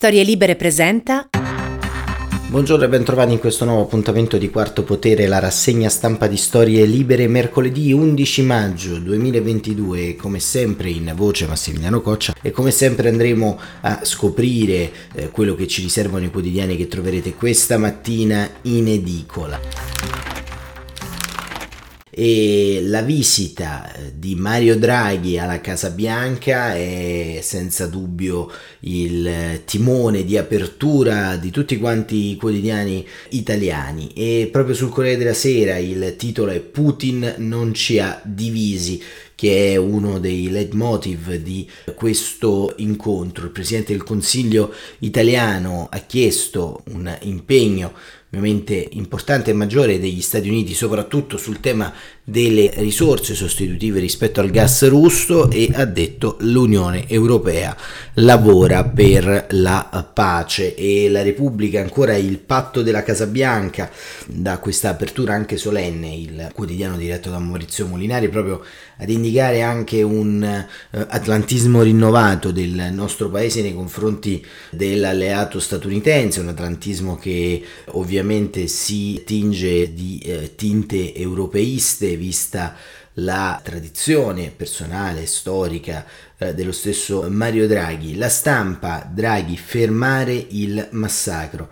Storie Libere presenta. Buongiorno e bentrovati in questo nuovo appuntamento di Quarto Potere, la rassegna stampa di Storie Libere, mercoledì 11 maggio 2022, come sempre in voce Massimiliano Coccia e come sempre andremo a scoprire eh, quello che ci riservano i quotidiani che troverete questa mattina in edicola e la visita eh, di Mario Draghi alla Casa Bianca è senza dubbio il timone di apertura di tutti quanti i quotidiani italiani e proprio sul Corriere della Sera il titolo è Putin non ci ha divisi che è uno dei leitmotiv di questo incontro. Il Presidente del Consiglio italiano ha chiesto un impegno ovviamente importante e maggiore degli Stati Uniti, soprattutto sul tema delle risorse sostitutive rispetto al gas russo e ha detto l'Unione Europea lavora per la pace. E la Repubblica ancora il patto della Casa Bianca da questa apertura anche solenne il quotidiano diretto da Maurizio Molinari proprio ad indicare anche un uh, atlantismo rinnovato del nostro paese nei confronti dell'alleato statunitense, un atlantismo che ovviamente si tinge di eh, tinte europeiste vista la tradizione personale, storica eh, dello stesso Mario Draghi. La stampa, Draghi, fermare il massacro.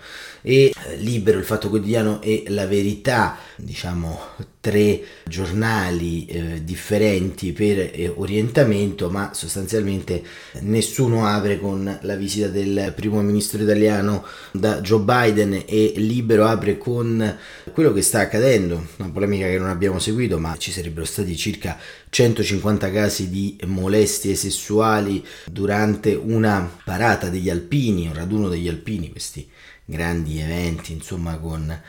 E eh, Libero, il Fatto Quotidiano e La Verità, diciamo tre giornali eh, differenti per eh, orientamento, ma sostanzialmente nessuno apre con la visita del primo ministro italiano da Joe Biden e Libero apre con quello che sta accadendo, una polemica che non abbiamo seguito, ma ci sarebbero stati circa 150 casi di molestie sessuali durante una parata degli alpini, un raduno degli alpini, questi grandi eventi, insomma, con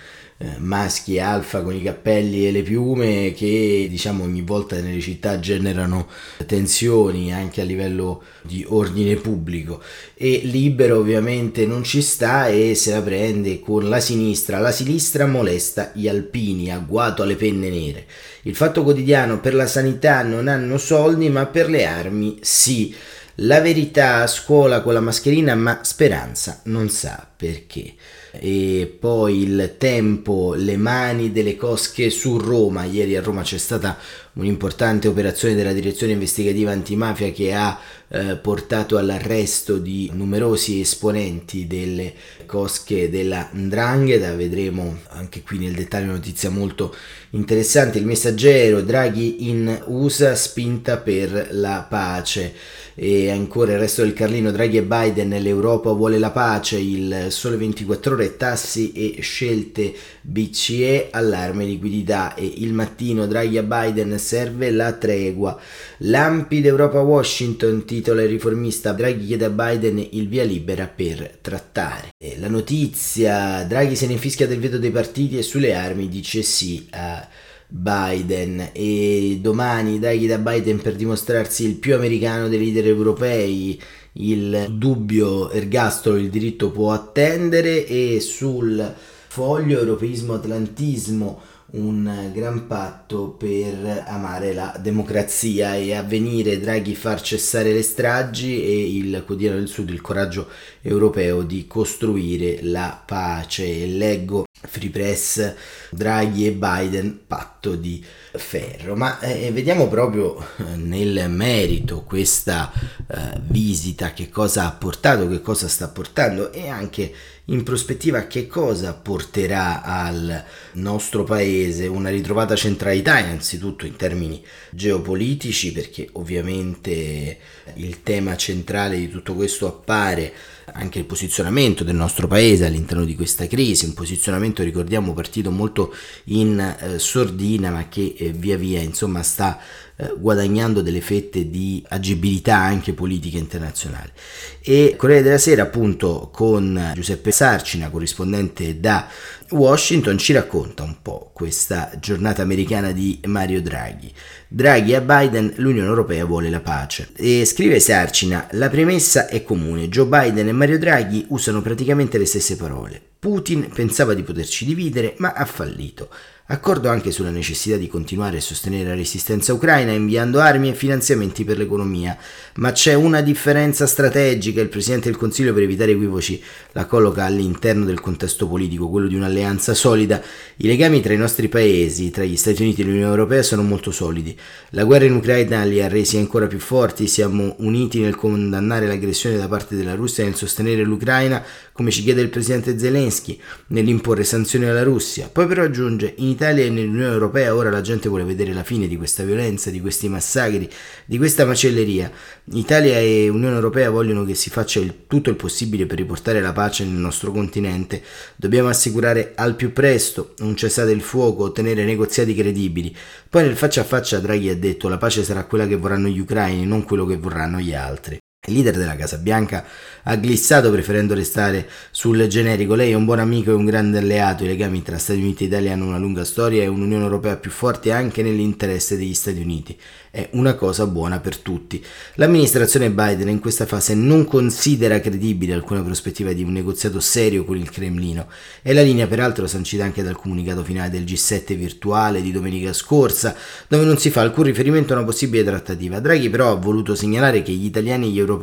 eh, maschi alfa con i cappelli e le piume che diciamo ogni volta nelle città generano tensioni anche a livello di ordine pubblico. E libero ovviamente non ci sta e se la prende con la sinistra. La sinistra molesta gli alpini agguato alle penne nere. Il fatto quotidiano per la sanità non hanno soldi ma per le armi sì la verità a scuola con la mascherina ma speranza non sa perché e poi il tempo, le mani delle cosche su Roma. Ieri a Roma c'è stata un'importante operazione della direzione investigativa antimafia che ha eh, portato all'arresto di numerosi esponenti delle cosche della Ndrangheta. Vedremo anche qui nel dettaglio una notizia molto interessante. Il messaggero Draghi in USA spinta per la pace e ancora il resto del Carlino Draghi e Biden l'Europa vuole la pace il sole 24 ore tassi e scelte BCE allarme liquidità. E il mattino Draghi a Biden serve la tregua. Lampi d'Europa Washington titola il riformista. Draghi chiede a Biden il via libera per trattare. E la notizia Draghi se ne fischia del veto dei partiti e sulle armi dice sì a Biden. E domani Draghi da Biden per dimostrarsi il più americano dei leader europei il dubbio ergastolo il diritto può attendere e sul foglio europeismo atlantismo un gran patto per amare la democrazia e avvenire Draghi far cessare le stragi e il quotidiano del Sud il coraggio europeo di costruire la pace. Leggo Free Press, Draghi e Biden, patto di ferro. Ma eh, vediamo proprio eh, nel merito questa eh, visita, che cosa ha portato, che cosa sta portando e anche in prospettiva che cosa porterà al nostro paese una ritrovata centralità innanzitutto in termini geopolitici perché ovviamente il tema centrale di tutto questo appare anche il posizionamento del nostro paese all'interno di questa crisi, un posizionamento ricordiamo partito molto in eh, sordina ma che eh, via via insomma sta eh, guadagnando delle fette di agibilità anche politica internazionale. E Corriere della Sera appunto con Giuseppe Sarcina, corrispondente da Washington ci racconta un po' questa giornata americana di Mario Draghi. Draghi a Biden, l'Unione Europea vuole la pace. E scrive Sarcina, la premessa è comune, Joe Biden e Mario Draghi usano praticamente le stesse parole. Putin pensava di poterci dividere, ma ha fallito. Accordo anche sulla necessità di continuare a sostenere la resistenza ucraina inviando armi e finanziamenti per l'economia, ma c'è una differenza strategica. Il Presidente del Consiglio, per evitare equivoci, la colloca all'interno del contesto politico, quello di un'alleanza solida. I legami tra i nostri paesi, tra gli Stati Uniti e l'Unione Europea, sono molto solidi. La guerra in Ucraina li ha resi ancora più forti, siamo uniti nel condannare l'aggressione da parte della Russia e nel sostenere l'Ucraina, come ci chiede il Presidente Zelensky, nell'imporre sanzioni alla Russia. Poi però aggiunge, in Italia e nell'Unione Europea ora la gente vuole vedere la fine di questa violenza, di questi massacri, di questa macelleria. Italia e Unione Europea vogliono che si faccia il, tutto il possibile per riportare la pace nel nostro continente. Dobbiamo assicurare al più presto un cessate il fuoco, ottenere negoziati credibili. Poi nel faccia a faccia Draghi ha detto la pace sarà quella che vorranno gli ucraini, non quello che vorranno gli altri. Il leader della Casa Bianca ha glissato preferendo restare sul generico. Lei è un buon amico e un grande alleato. I legami tra Stati Uniti e Italia hanno una lunga storia e un'Unione Europea più forte anche nell'interesse degli Stati Uniti. È una cosa buona per tutti. L'amministrazione Biden in questa fase non considera credibile alcuna prospettiva di un negoziato serio con il Cremlino. È la linea peraltro sancita anche dal comunicato finale del G7 virtuale di domenica scorsa, dove non si fa alcun riferimento a una possibile trattativa. Draghi però ha voluto segnalare che gli italiani e gli europei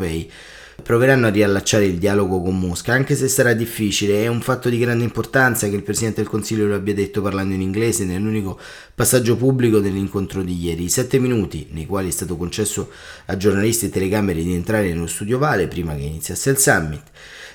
proveranno a riallacciare il dialogo con Mosca, anche se sarà difficile. È un fatto di grande importanza che il Presidente del Consiglio lo abbia detto parlando in inglese nell'unico passaggio pubblico dell'incontro di ieri. I sette minuti nei quali è stato concesso a giornalisti e telecamere di entrare nello studio Vale prima che iniziasse il summit.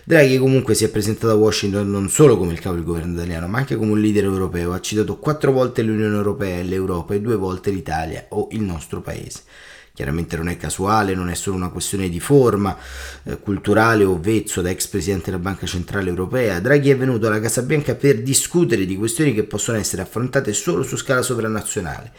Draghi comunque si è presentato a Washington non solo come il capo del governo italiano, ma anche come un leader europeo. Ha citato quattro volte l'Unione Europea e l'Europa e due volte l'Italia o il nostro paese. Chiaramente non è casuale, non è solo una questione di forma eh, culturale o vezzo da ex presidente della Banca Centrale Europea. Draghi è venuto alla Casa Bianca per discutere di questioni che possono essere affrontate solo su scala sovranazionale.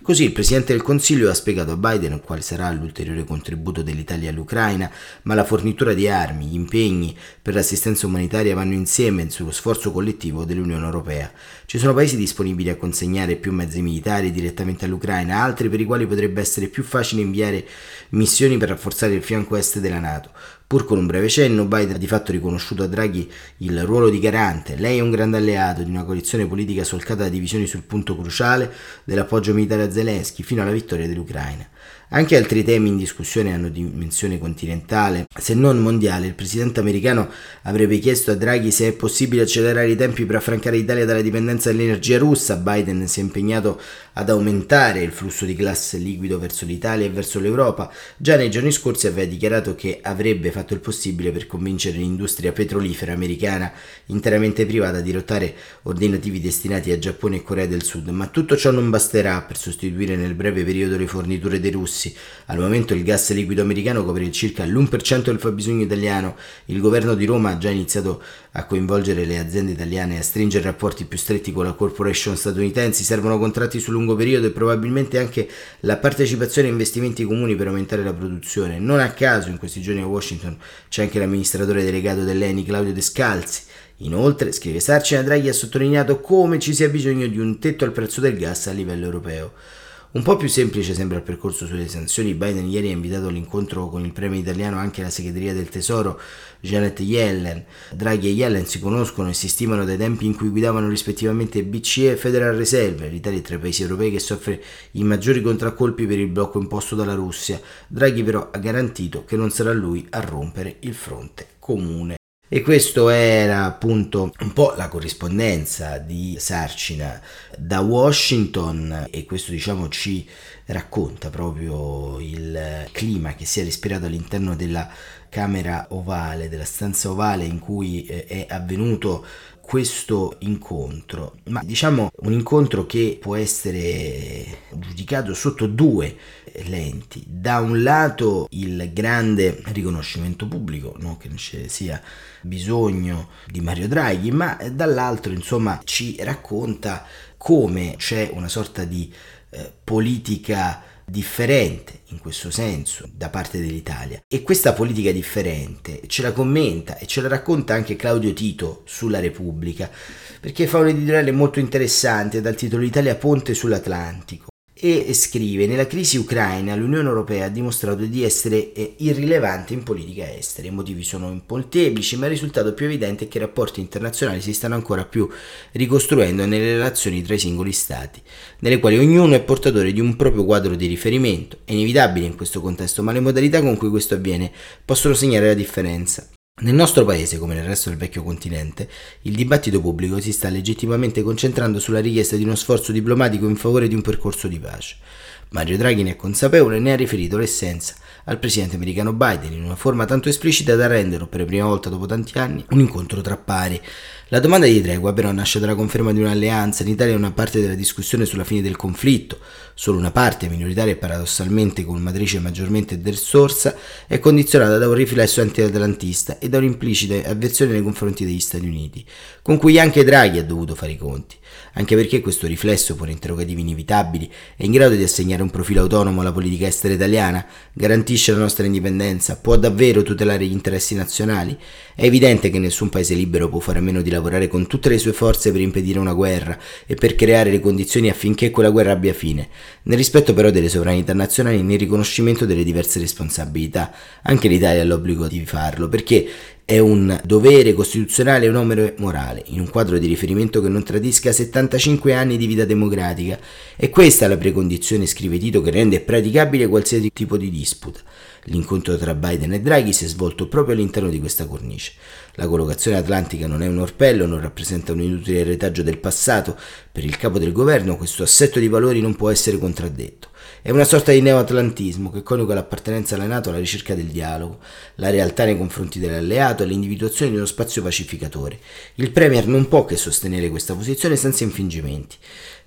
Così il Presidente del Consiglio ha spiegato a Biden quale sarà l'ulteriore contributo dell'Italia all'Ucraina, ma la fornitura di armi, gli impegni per l'assistenza umanitaria vanno insieme sullo sforzo collettivo dell'Unione Europea. Ci sono paesi disponibili a consegnare più mezzi militari direttamente all'Ucraina, altri per i quali potrebbe essere più facile inviare missioni per rafforzare il fianco est della Nato. Pur con un breve cenno, Biden ha di fatto riconosciuto a Draghi il ruolo di garante. Lei è un grande alleato di una coalizione politica solcata da divisioni sul punto cruciale dell'appoggio militare a Zelensky fino alla vittoria dell'Ucraina. Anche altri temi in discussione hanno dimensione continentale, se non mondiale. Il presidente americano avrebbe chiesto a Draghi se è possibile accelerare i tempi per affrancare l'Italia dalla dipendenza dall'energia russa. Biden si è impegnato ad aumentare il flusso di gas liquido verso l'Italia e verso l'Europa. Già nei giorni scorsi aveva dichiarato che avrebbe fatto il possibile per convincere l'industria petrolifera americana interamente privata a dirottare ordinativi destinati a Giappone e Corea del Sud, ma tutto ciò non basterà per sostituire nel breve periodo le forniture dei russi. Al momento il gas liquido americano copre circa l'1% del fabbisogno italiano. Il governo di Roma ha già iniziato a coinvolgere le aziende italiane e a stringere rapporti più stretti con la corporation statunitensi. Servono contratti su lungo periodo e probabilmente anche la partecipazione a investimenti comuni per aumentare la produzione. Non a caso in questi giorni a Washington c'è anche l'amministratore delegato dell'ENI Claudio Descalzi. Inoltre, scrive Sarcina, Draghi ha sottolineato come ci sia bisogno di un tetto al prezzo del gas a livello europeo. Un po' più semplice sembra il percorso sulle sanzioni. Biden ieri ha invitato all'incontro con il premio italiano anche la segreteria del tesoro Janet Yellen. Draghi e Yellen si conoscono e si stimano dai tempi in cui guidavano rispettivamente BCE e Federal Reserve. L'Italia è tra i paesi europei che soffre i maggiori contraccolpi per il blocco imposto dalla Russia. Draghi però ha garantito che non sarà lui a rompere il fronte comune. E questo era appunto un po' la corrispondenza di Sarcina da Washington e questo diciamo ci racconta proprio il clima che si è respirato all'interno della camera ovale, della stanza ovale in cui eh, è avvenuto questo incontro, ma diciamo un incontro che può essere giudicato sotto due lenti. Da un lato il grande riconoscimento pubblico, non che non ci sia bisogno di Mario Draghi, ma dall'altro insomma ci racconta come c'è una sorta di eh, politica differente in questo senso da parte dell'Italia. E questa politica differente ce la commenta e ce la racconta anche Claudio Tito sulla Repubblica perché fa un editoriale molto interessante dal titolo Italia Ponte sull'Atlantico e scrive nella crisi ucraina l'Unione Europea ha dimostrato di essere eh, irrilevante in politica estera. I motivi sono molteplici, ma il risultato più evidente è che i rapporti internazionali si stanno ancora più ricostruendo nelle relazioni tra i singoli stati, nelle quali ognuno è portatore di un proprio quadro di riferimento. È inevitabile in questo contesto, ma le modalità con cui questo avviene possono segnare la differenza. Nel nostro paese, come nel resto del vecchio continente, il dibattito pubblico si sta legittimamente concentrando sulla richiesta di uno sforzo diplomatico in favore di un percorso di pace. Mario Draghi ne è consapevole e ne ha riferito l'essenza al presidente americano Biden in una forma tanto esplicita da renderlo, per la prima volta dopo tanti anni, un incontro tra pari. La domanda di tregua però nasce dalla conferma di un'alleanza. In Italia una parte della discussione sulla fine del conflitto, solo una parte minoritaria e paradossalmente con matrice maggiormente del Sorsa, è condizionata da un riflesso anti-atlantista e da un'implicita avversione nei confronti degli Stati Uniti, con cui anche Draghi ha dovuto fare i conti anche perché questo riflesso pone interrogativi inevitabili, è in grado di assegnare un profilo autonomo alla politica estera italiana, garantisce la nostra indipendenza, può davvero tutelare gli interessi nazionali? È evidente che nessun paese libero può fare a meno di lavorare con tutte le sue forze per impedire una guerra e per creare le condizioni affinché quella guerra abbia fine, nel rispetto però delle sovranità nazionali e nel riconoscimento delle diverse responsabilità. Anche l'Italia ha l'obbligo di farlo, perché è un dovere costituzionale e un onere morale, in un quadro di riferimento che non tradisca 75 anni di vita democratica. E questa è la precondizione, scrive Tito, che rende praticabile qualsiasi tipo di disputa. L'incontro tra Biden e Draghi si è svolto proprio all'interno di questa cornice. La collocazione atlantica non è un orpello, non rappresenta un inutile retaggio del passato. Per il capo del governo questo assetto di valori non può essere contraddetto. È una sorta di neoatlantismo che coniuga l'appartenenza alla Nato alla ricerca del dialogo, la realtà nei confronti dell'alleato e l'individuazione di uno spazio pacificatore. Il Premier non può che sostenere questa posizione senza infingimenti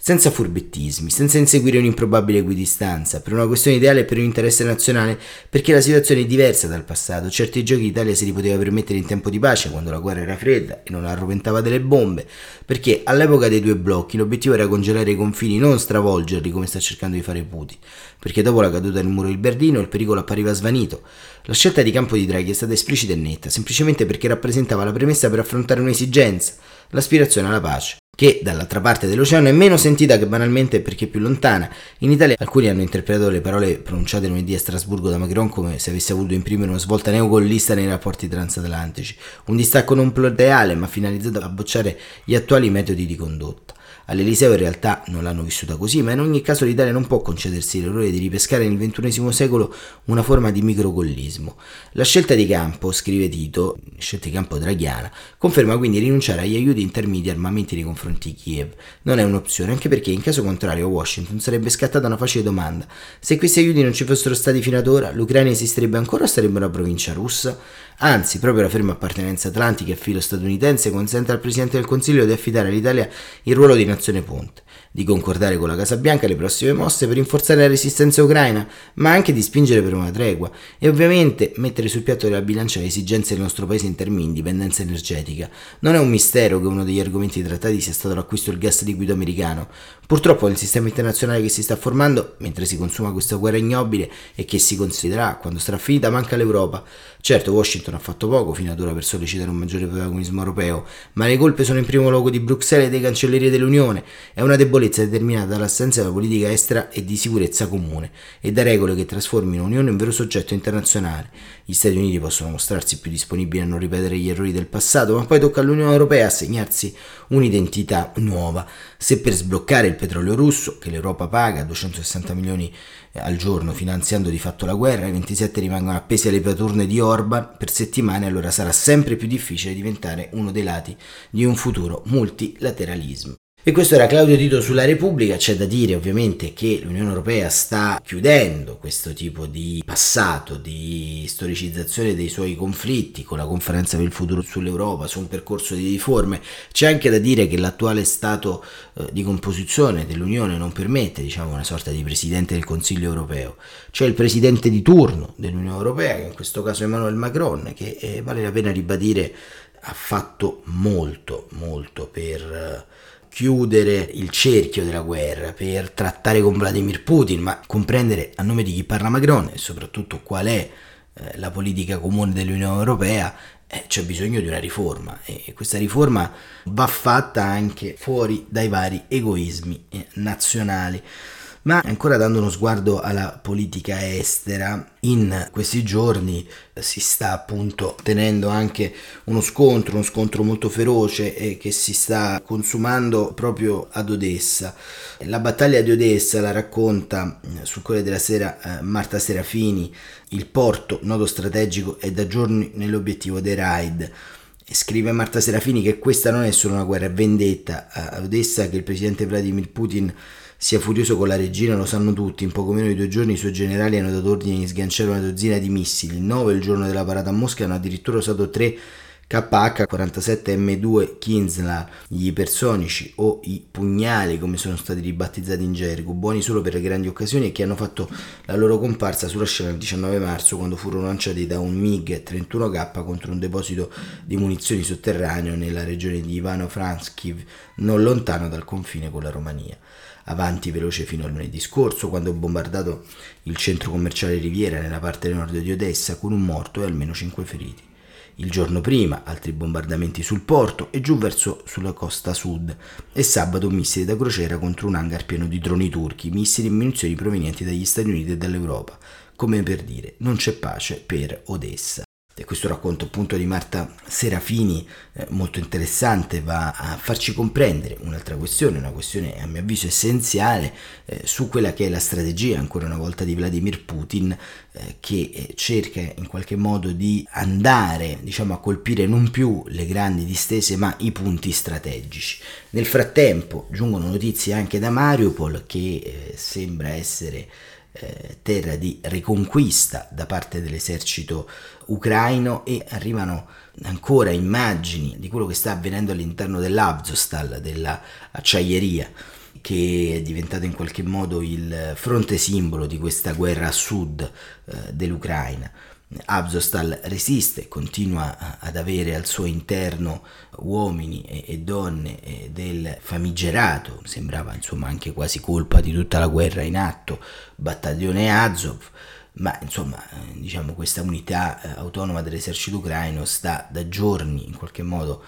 senza furbettismi, senza inseguire un'improbabile equidistanza, per una questione ideale e per un interesse nazionale, perché la situazione è diversa dal passato. Certi giochi l'Italia si li poteva permettere in tempo di pace, quando la guerra era fredda e non arroventava delle bombe, perché all'epoca dei due blocchi l'obiettivo era congelare i confini, non stravolgerli come sta cercando di fare Putin, perché dopo la caduta del muro di Berlino il pericolo appariva svanito. La scelta di campo di Draghi è stata esplicita e netta, semplicemente perché rappresentava la premessa per affrontare un'esigenza, l'aspirazione alla pace che dall'altra parte dell'oceano è meno sentita che banalmente perché più lontana. In Italia alcuni hanno interpretato le parole pronunciate lunedì a Strasburgo da Macron come se avesse voluto imprimere una svolta neogollista nei rapporti transatlantici, un distacco non plateale ma finalizzato a bocciare gli attuali metodi di condotta. All'Eliseo in realtà non l'hanno vissuta così, ma in ogni caso l'Italia non può concedersi l'errore di ripescare nel XXI secolo una forma di microgollismo. La scelta di campo, scrive Tito, scelta di campo draghiana, conferma quindi rinunciare agli aiuti intermedi armamenti nei confronti di Kiev. Non è un'opzione, anche perché in caso contrario a Washington sarebbe scattata una facile domanda. Se questi aiuti non ci fossero stati fino ad ora, l'Ucraina esisterebbe ancora o sarebbe una provincia russa? Anzi, proprio la ferma appartenenza atlantica e filo statunitense consente al Presidente del Consiglio di affidare all'Italia il ruolo di nazione ponte di concordare con la Casa Bianca le prossime mosse per rinforzare la resistenza ucraina, ma anche di spingere per una tregua e ovviamente mettere sul piatto della bilancia le esigenze del nostro paese in termini di indipendenza energetica. Non è un mistero che uno degli argomenti trattati sia stato l'acquisto del gas liquido americano. Purtroppo nel sistema internazionale che si sta formando, mentre si consuma questa guerra ignobile e che si considererà quando sarà finita, manca l'Europa. Certo, Washington ha fatto poco fino ad ora per sollecitare un maggiore protagonismo europeo, ma le colpe sono in primo luogo di Bruxelles e dei cancelleri dell'Unione. È una debolezza debolezza determinata dall'assenza della politica estera e di sicurezza comune e da regole che trasformino l'Unione in vero soggetto internazionale. Gli Stati Uniti possono mostrarsi più disponibili a non ripetere gli errori del passato, ma poi tocca all'Unione Europea assegnarsi un'identità nuova. Se per sbloccare il petrolio russo, che l'Europa paga 260 milioni al giorno finanziando di fatto la guerra, i 27 rimangono appesi alle paturne di Orban per settimane, allora sarà sempre più difficile diventare uno dei lati di un futuro multilateralismo. E questo era Claudio Tito sulla Repubblica, c'è da dire ovviamente che l'Unione Europea sta chiudendo questo tipo di passato, di storicizzazione dei suoi conflitti con la conferenza per il futuro sull'Europa, su un percorso di riforme, c'è anche da dire che l'attuale stato eh, di composizione dell'Unione non permette diciamo, una sorta di Presidente del Consiglio Europeo, c'è il Presidente di turno dell'Unione Europea, che in questo caso è Emmanuel Macron, che eh, vale la pena ribadire ha fatto molto, molto per... Chiudere il cerchio della guerra, per trattare con Vladimir Putin, ma comprendere a nome di chi parla Macron e soprattutto qual è eh, la politica comune dell'Unione Europea, eh, c'è bisogno di una riforma e questa riforma va fatta anche fuori dai vari egoismi eh, nazionali. Ma ancora dando uno sguardo alla politica estera, in questi giorni si sta appunto tenendo anche uno scontro, uno scontro molto feroce e che si sta consumando proprio ad Odessa. La battaglia di Odessa la racconta eh, sul Corriere della Sera eh, Marta Serafini, il porto, nodo strategico, è da giorni nell'obiettivo dei raid. Scrive Marta Serafini che questa non è solo una guerra vendetta. A Odessa, che il presidente Vladimir Putin sia furioso con la regina lo sanno tutti, in poco meno di due giorni i suoi generali hanno dato ordine di sganciare una dozzina di missili, nove il giorno della parata a Mosca hanno addirittura usato tre KH-47M2 Kinsler, gli ipersonici o i pugnali come sono stati ribattezzati in gergo, buoni solo per le grandi occasioni e che hanno fatto la loro comparsa sulla scena il 19 marzo quando furono lanciati da un MiG-31K contro un deposito di munizioni sotterraneo nella regione di Ivano-Franskiv, non lontano dal confine con la Romania avanti veloce fino al lunedì scorso, quando ho bombardato il centro commerciale Riviera nella parte nord di Odessa con un morto e almeno 5 feriti. Il giorno prima altri bombardamenti sul porto e giù verso sulla costa sud e sabato missili da crociera contro un hangar pieno di droni turchi, missili e munizioni provenienti dagli Stati Uniti e dall'Europa, come per dire non c'è pace per Odessa. Questo racconto appunto di Marta Serafini, eh, molto interessante, va a farci comprendere un'altra questione, una questione a mio avviso essenziale eh, su quella che è la strategia ancora una volta di Vladimir Putin eh, che eh, cerca in qualche modo di andare diciamo a colpire non più le grandi distese ma i punti strategici. Nel frattempo giungono notizie anche da Mariupol che eh, sembra essere eh, terra di riconquista da parte dell'esercito ucraino e arrivano ancora immagini di quello che sta avvenendo all'interno dell'Avzostal, della acciaieria che è diventato in qualche modo il fronte simbolo di questa guerra a sud eh, dell'Ucraina. Abzostal resiste, continua ad avere al suo interno uomini e, donne del famigerato, sembrava insomma anche quasi colpa di tutta la guerra in atto, battaglione Azov, ma insomma diciamo questa unità eh, autonoma dell'esercito ucraino sta da giorni in qualche modo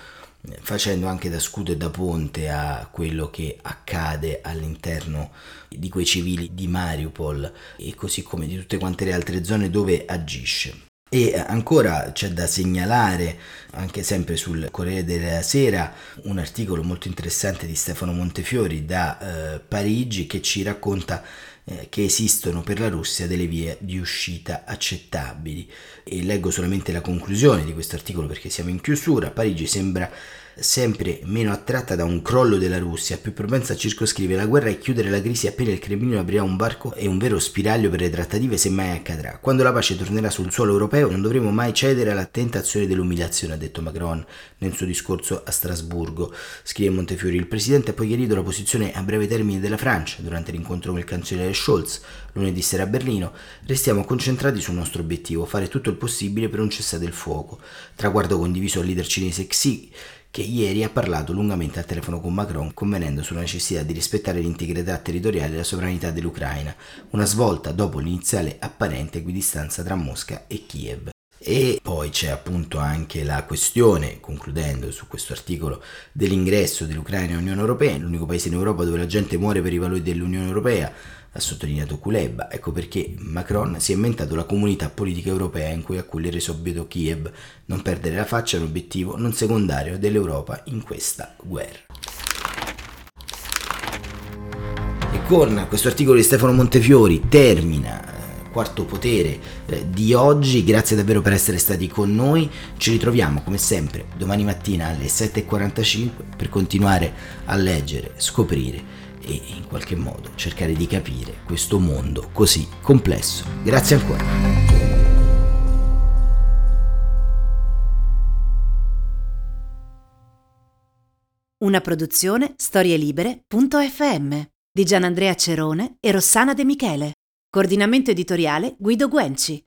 facendo anche da scudo e da ponte a quello che accade all'interno di quei civili di Mariupol e così come di tutte quante le altre zone dove agisce. E ancora c'è da segnalare, anche sempre sul Corriere della Sera, un articolo molto interessante di Stefano Montefiori da eh, Parigi che ci racconta eh, che esistono per la Russia delle vie di uscita accettabili. E leggo solamente la conclusione di questo articolo perché siamo in chiusura. Parigi sembra sempre meno attratta da un crollo della Russia, più propensa a circoscrivere la guerra e chiudere la crisi appena il Cremlino aprirà un barco e un vero spiraglio per le trattative se mai accadrà. Quando la pace tornerà sul suolo europeo non dovremo mai cedere alla tentazione dell'umiliazione, ha detto Macron nel suo discorso a Strasburgo. Scrive Montefiori, il presidente ha poi chiarito la posizione a breve termine della Francia durante l'incontro con il cancelliere Scholz lunedì sera a Berlino. Restiamo concentrati sul nostro obiettivo, fare tutto il possibile per un cessate il fuoco. Traguardo condiviso al leader cinese Xi che ieri ha parlato lungamente al telefono con Macron convenendo sulla necessità di rispettare l'integrità territoriale e la sovranità dell'Ucraina, una svolta dopo l'iniziale apparente equidistanza tra Mosca e Kiev. E poi c'è appunto anche la questione, concludendo su questo articolo, dell'ingresso dell'Ucraina nell'Unione Europea, l'unico paese in Europa dove la gente muore per i valori dell'Unione Europea, ha sottolineato Kuleba. Ecco perché Macron si è inventato la comunità politica europea in cui accogliere subito Kiev, non perdere la faccia è un obiettivo non secondario dell'Europa in questa guerra. E con questo articolo di Stefano Montefiori termina eh, quarto potere eh, di oggi. Grazie davvero per essere stati con noi. Ci ritroviamo come sempre domani mattina alle 7.45 per continuare a leggere, scoprire e in qualche modo cercare di capire questo mondo così complesso. Grazie ancora. Una produzione storielibere.fm di Gianandrea Cerone e Rossana De Michele. Coordinamento editoriale Guido Guenci.